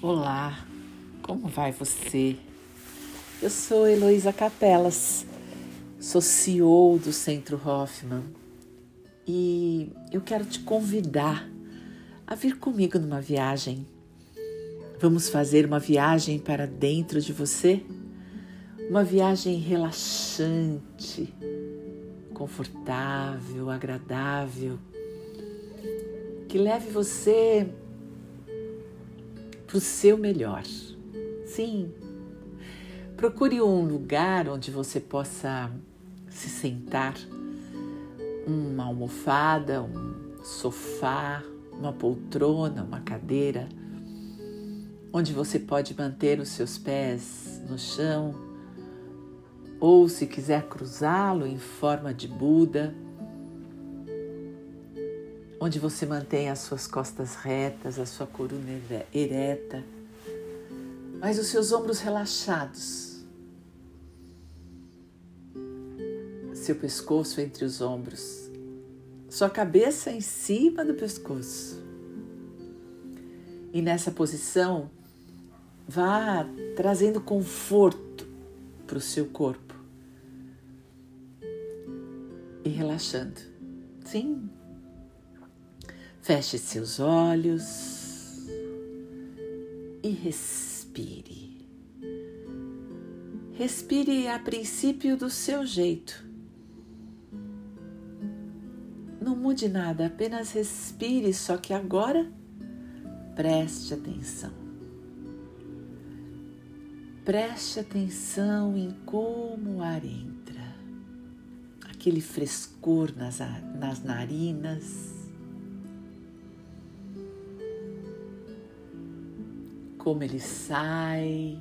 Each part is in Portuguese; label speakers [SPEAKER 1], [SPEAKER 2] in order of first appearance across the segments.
[SPEAKER 1] Olá, como vai você? Eu sou Heloísa Capelas, sou CEO do Centro Hoffman e eu quero te convidar a vir comigo numa viagem. Vamos fazer uma viagem para dentro de você? Uma viagem relaxante, confortável, agradável, que leve você para o seu melhor. Sim, procure um lugar onde você possa se sentar, uma almofada, um sofá, uma poltrona, uma cadeira, onde você pode manter os seus pés no chão, ou se quiser cruzá-lo em forma de Buda onde você mantém as suas costas retas, a sua coluna ereta, mas os seus ombros relaxados, seu pescoço entre os ombros, sua cabeça em cima do pescoço. E nessa posição, vá trazendo conforto para o seu corpo e relaxando. Sim, Feche seus olhos e respire. Respire a princípio do seu jeito. Não mude nada, apenas respire, só que agora preste atenção. Preste atenção em como o ar entra, aquele frescor nas, nas narinas como ele sai.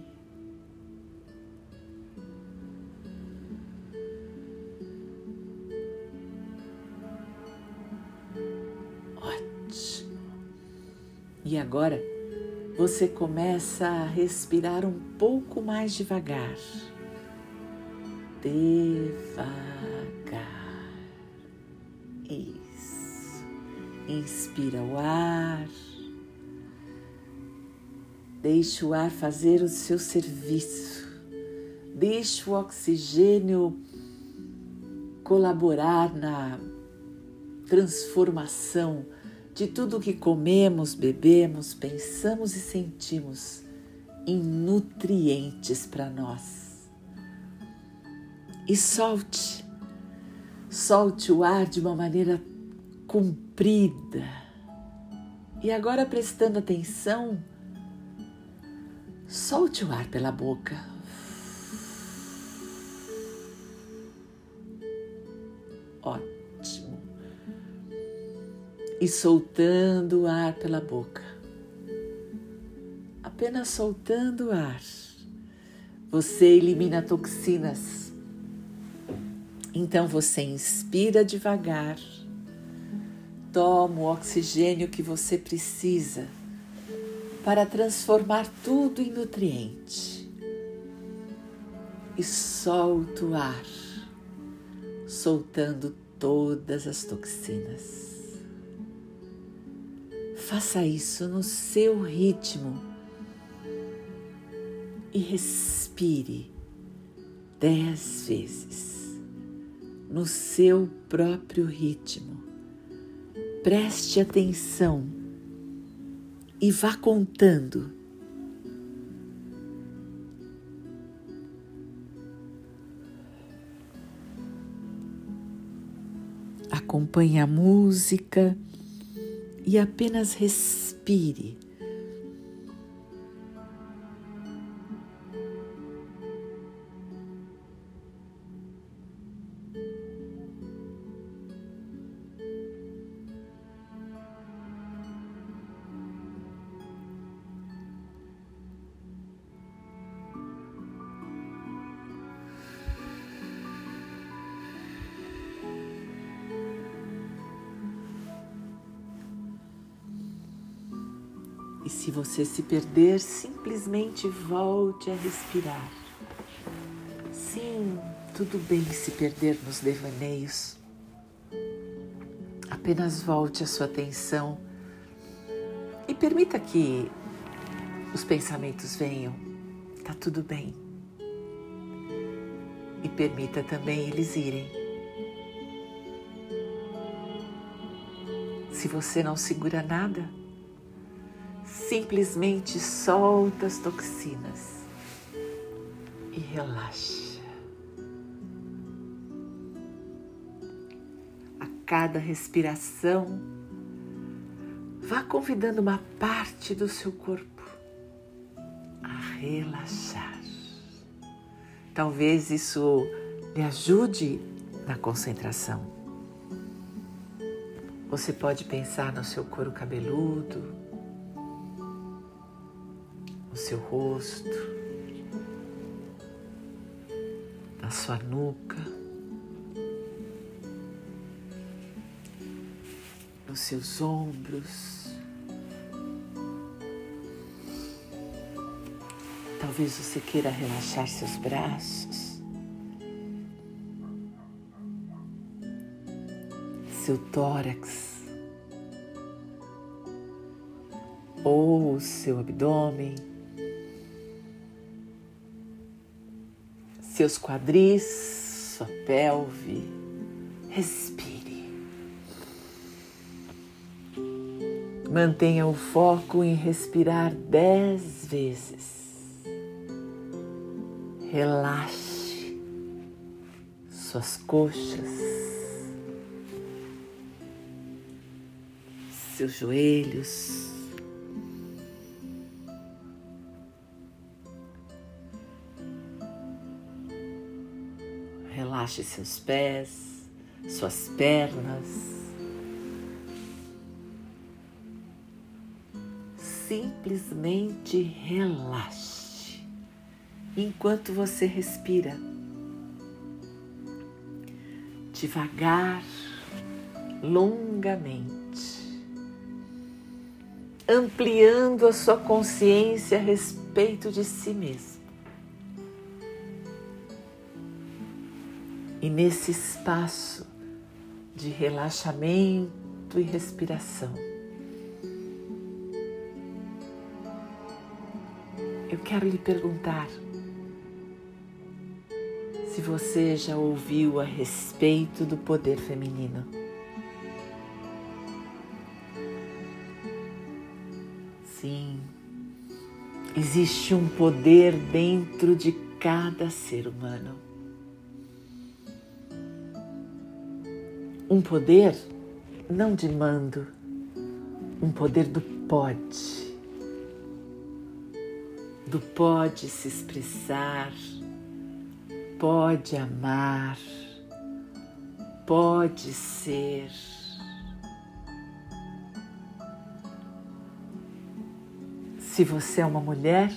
[SPEAKER 1] Ótimo. E agora você começa a respirar um pouco mais devagar. Devagar. Isso. Inspira o ar. Deixe o ar fazer o seu serviço. Deixe o oxigênio colaborar na transformação de tudo que comemos, bebemos, pensamos e sentimos em nutrientes para nós. E solte, solte o ar de uma maneira comprida. E agora prestando atenção, Solte o ar pela boca. Ótimo. E soltando o ar pela boca. Apenas soltando o ar. Você elimina toxinas. Então você inspira devagar. Toma o oxigênio que você precisa para transformar tudo em nutriente. E solta o ar, soltando todas as toxinas. Faça isso no seu ritmo e respire dez vezes no seu próprio ritmo. Preste atenção e vá contando. Acompanhe a música e apenas respire E se você se perder, simplesmente volte a respirar. Sim, tudo bem se perder nos devaneios. Apenas volte a sua atenção e permita que os pensamentos venham, tá tudo bem. E permita também eles irem. Se você não segura nada, simplesmente solta as toxinas e relaxa. A cada respiração, vá convidando uma parte do seu corpo a relaxar. Talvez isso lhe ajude na concentração. Você pode pensar no seu couro cabeludo, no seu rosto, na sua nuca, nos seus ombros. Talvez você queira relaxar seus braços. seu tórax ou seu abdômen, seus quadris, sua pelve. Respire. Mantenha o foco em respirar dez vezes. Relaxe suas coxas seus joelhos. Relaxe seus pés, suas pernas. Simplesmente relaxe enquanto você respira. Devagar, longamente ampliando a sua consciência a respeito de si mesmo. E nesse espaço de relaxamento e respiração, eu quero lhe perguntar se você já ouviu a respeito do poder feminino. Sim, existe um poder dentro de cada ser humano. Um poder não de mando, um poder do pode. Do pode se expressar, pode amar, pode ser Se você é uma mulher,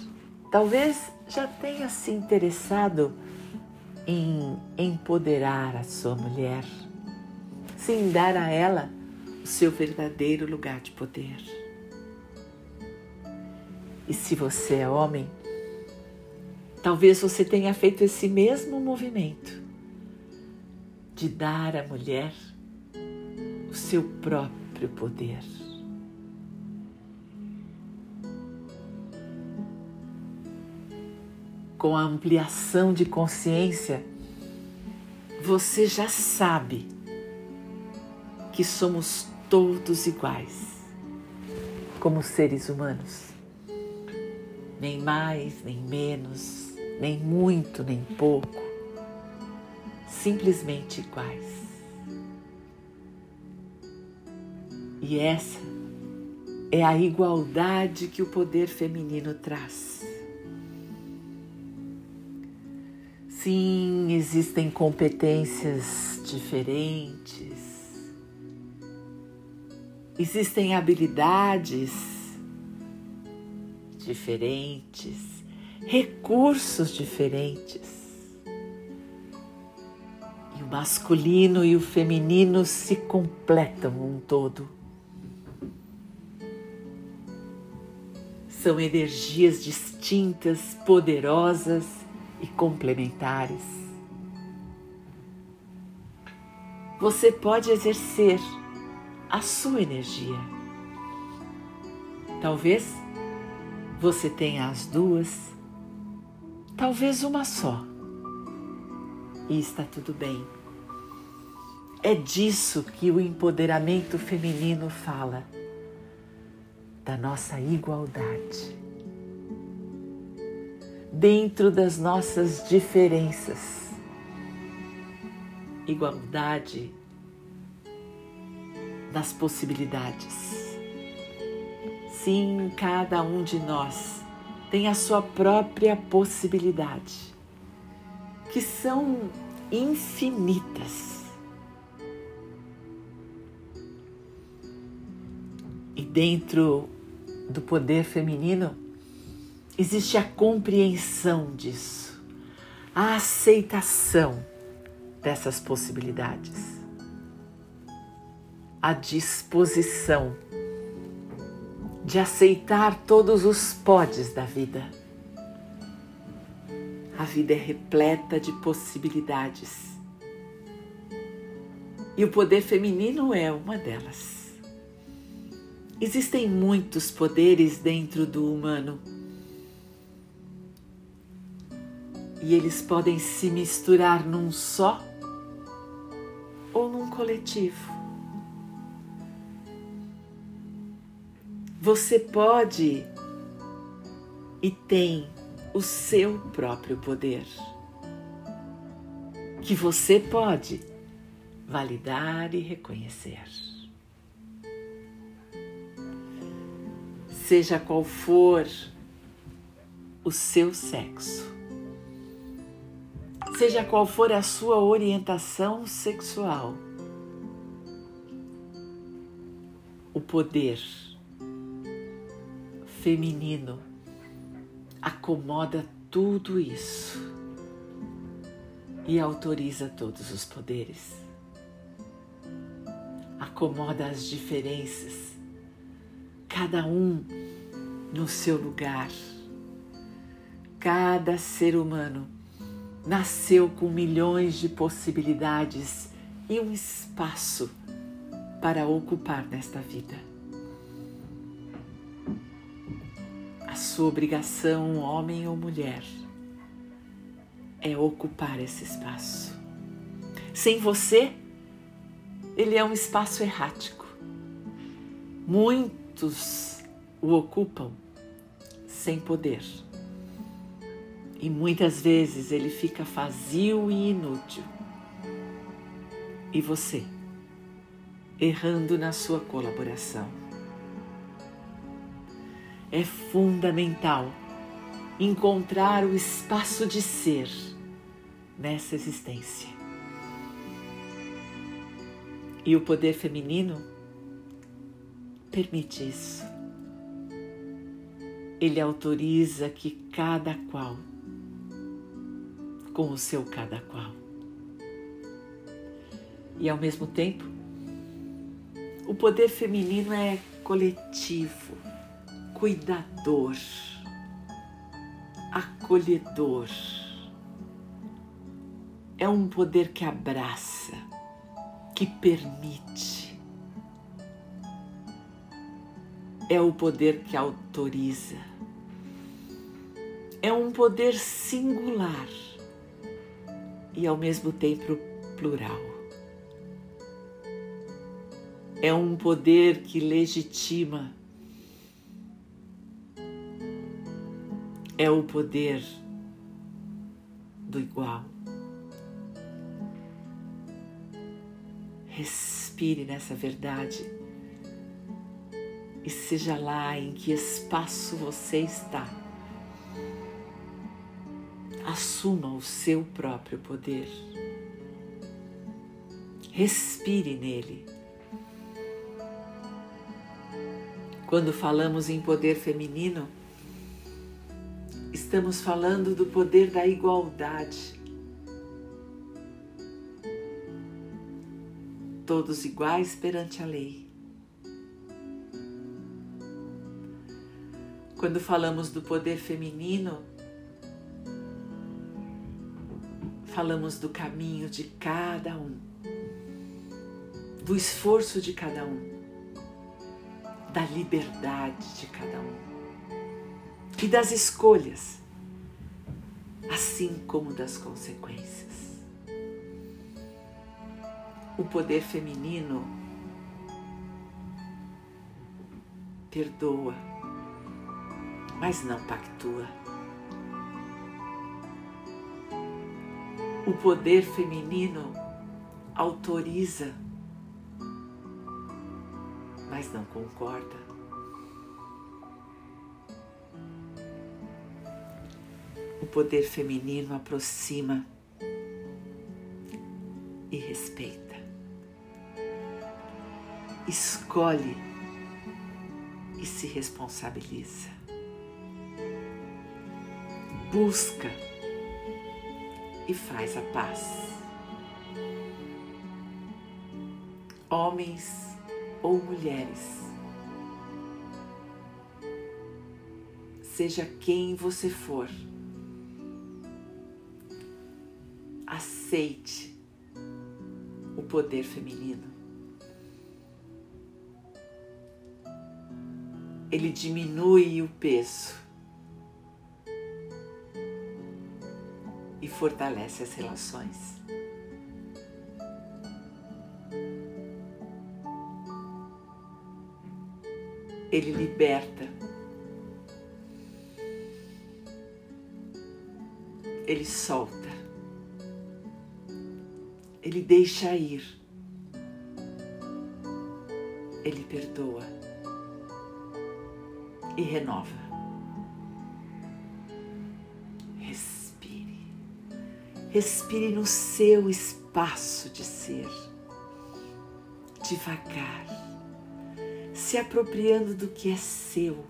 [SPEAKER 1] talvez já tenha se interessado em empoderar a sua mulher, sem dar a ela o seu verdadeiro lugar de poder. E se você é homem, talvez você tenha feito esse mesmo movimento de dar à mulher o seu próprio poder. com a ampliação de consciência, você já sabe que somos todos iguais como seres humanos. Nem mais, nem menos, nem muito, nem pouco. Simplesmente iguais. E essa é a igualdade que o poder feminino traz. Sim, existem competências diferentes, existem habilidades diferentes, recursos diferentes. E o masculino e o feminino se completam um todo. São energias distintas, poderosas e complementares. Você pode exercer a sua energia. Talvez você tenha as duas, talvez uma só, e está tudo bem. É disso que o empoderamento feminino fala, da nossa igualdade. Dentro das nossas diferenças, igualdade das possibilidades. Sim, cada um de nós tem a sua própria possibilidade, que são infinitas. E dentro do poder feminino existe a compreensão disso, a aceitação dessas possibilidades, a disposição de aceitar todos os podes da vida. A vida é repleta de possibilidades. E o poder feminino é uma delas. Existem muitos poderes dentro do humano. E eles podem se misturar num só ou num coletivo. Você pode e tem o seu próprio poder, que você pode validar e reconhecer. Seja qual for o seu sexo, seja qual for a sua orientação sexual, o poder feminino acomoda tudo isso e autoriza todos os poderes. Acomoda as diferenças, cada um no seu lugar. Cada ser humano nasceu com milhões de possibilidades e um espaço para ocupar nesta vida. Sua obrigação, homem ou mulher, é ocupar esse espaço. Sem você, ele é um espaço errático. Muitos o ocupam sem poder. E muitas vezes ele fica vazio e inútil. E você, errando na sua colaboração é fundamental encontrar o espaço de ser nessa existência. E o poder feminino permite isso. Ele autoriza que cada qual, com o seu cada qual, e ao mesmo tempo, o poder feminino é coletivo cuidador, acolhedor. É um poder que abraça, que permite. É o poder que autoriza. É um poder singular e ao mesmo tempo plural. É um poder que legitima é o poder do igual. Respire nessa verdade e seja lá em que espaço você está. Assuma o seu próprio poder. Respire nele. Quando falamos em poder feminino, Estamos falando do poder da igualdade. Todos iguais perante a lei. Quando falamos do poder feminino, falamos do caminho de cada um, do esforço de cada um, da liberdade de cada um e das escolhas, assim como das consequências. O poder feminino perdoa, mas não pactua. O poder feminino autoriza, mas não concorda. Poder feminino aproxima e respeita. Escolhe e se responsabiliza. Busca e faz a paz. Homens ou mulheres, seja quem você for, aceite o poder feminino. Ele diminui o peso e fortalece as relações. Ele liberta. Ele solta. Ele deixa ir. Ele perdoa e renova. Respire no seu espaço de ser, devagar, se apropriando do que é seu.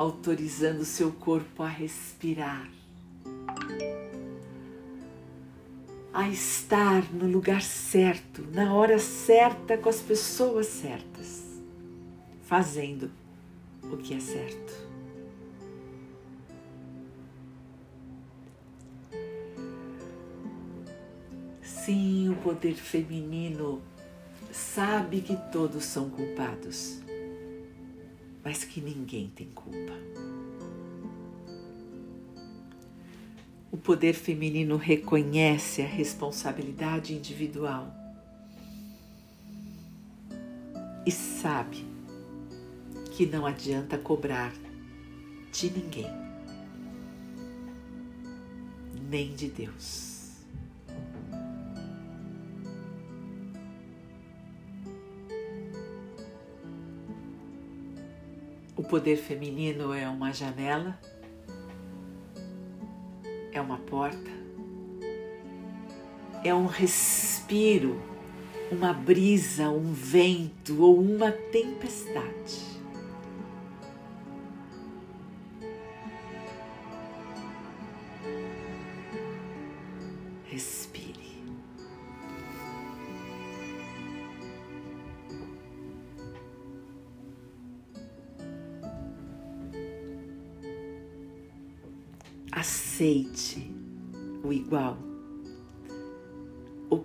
[SPEAKER 1] Autorizando seu corpo a respirar, a estar no lugar certo, na hora certa, com as pessoas certas, fazendo o que é certo. Sim, o poder feminino sabe que todos são culpados, mas que ninguém tem culpa. O poder feminino reconhece a responsabilidade individual e sabe que não adianta cobrar de ninguém, nem de Deus. Poder feminino é uma janela, é uma porta, é um respiro, uma brisa, um vento ou uma tempestade.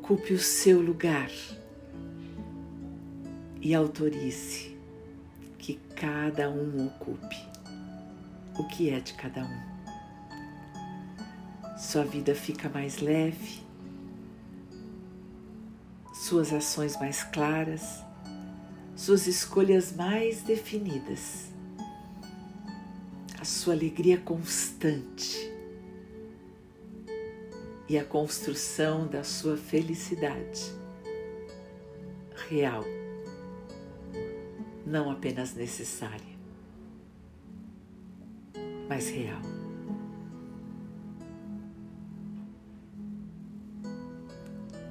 [SPEAKER 1] Ocupe o seu lugar e autorize que cada um ocupe o que é de cada um. Sua vida fica mais leve, suas ações mais claras, suas escolhas mais definidas, a sua alegria constante e a construção da sua felicidade real, não apenas necessária, mas real.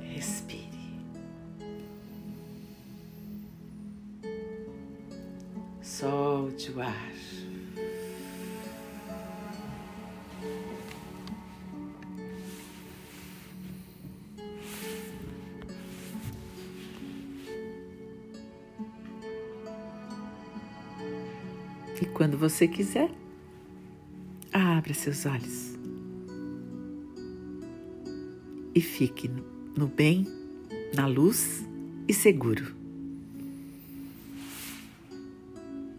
[SPEAKER 1] Respire. Solte o ar. Quando você quiser, abra seus olhos e fique no bem, na luz e seguro.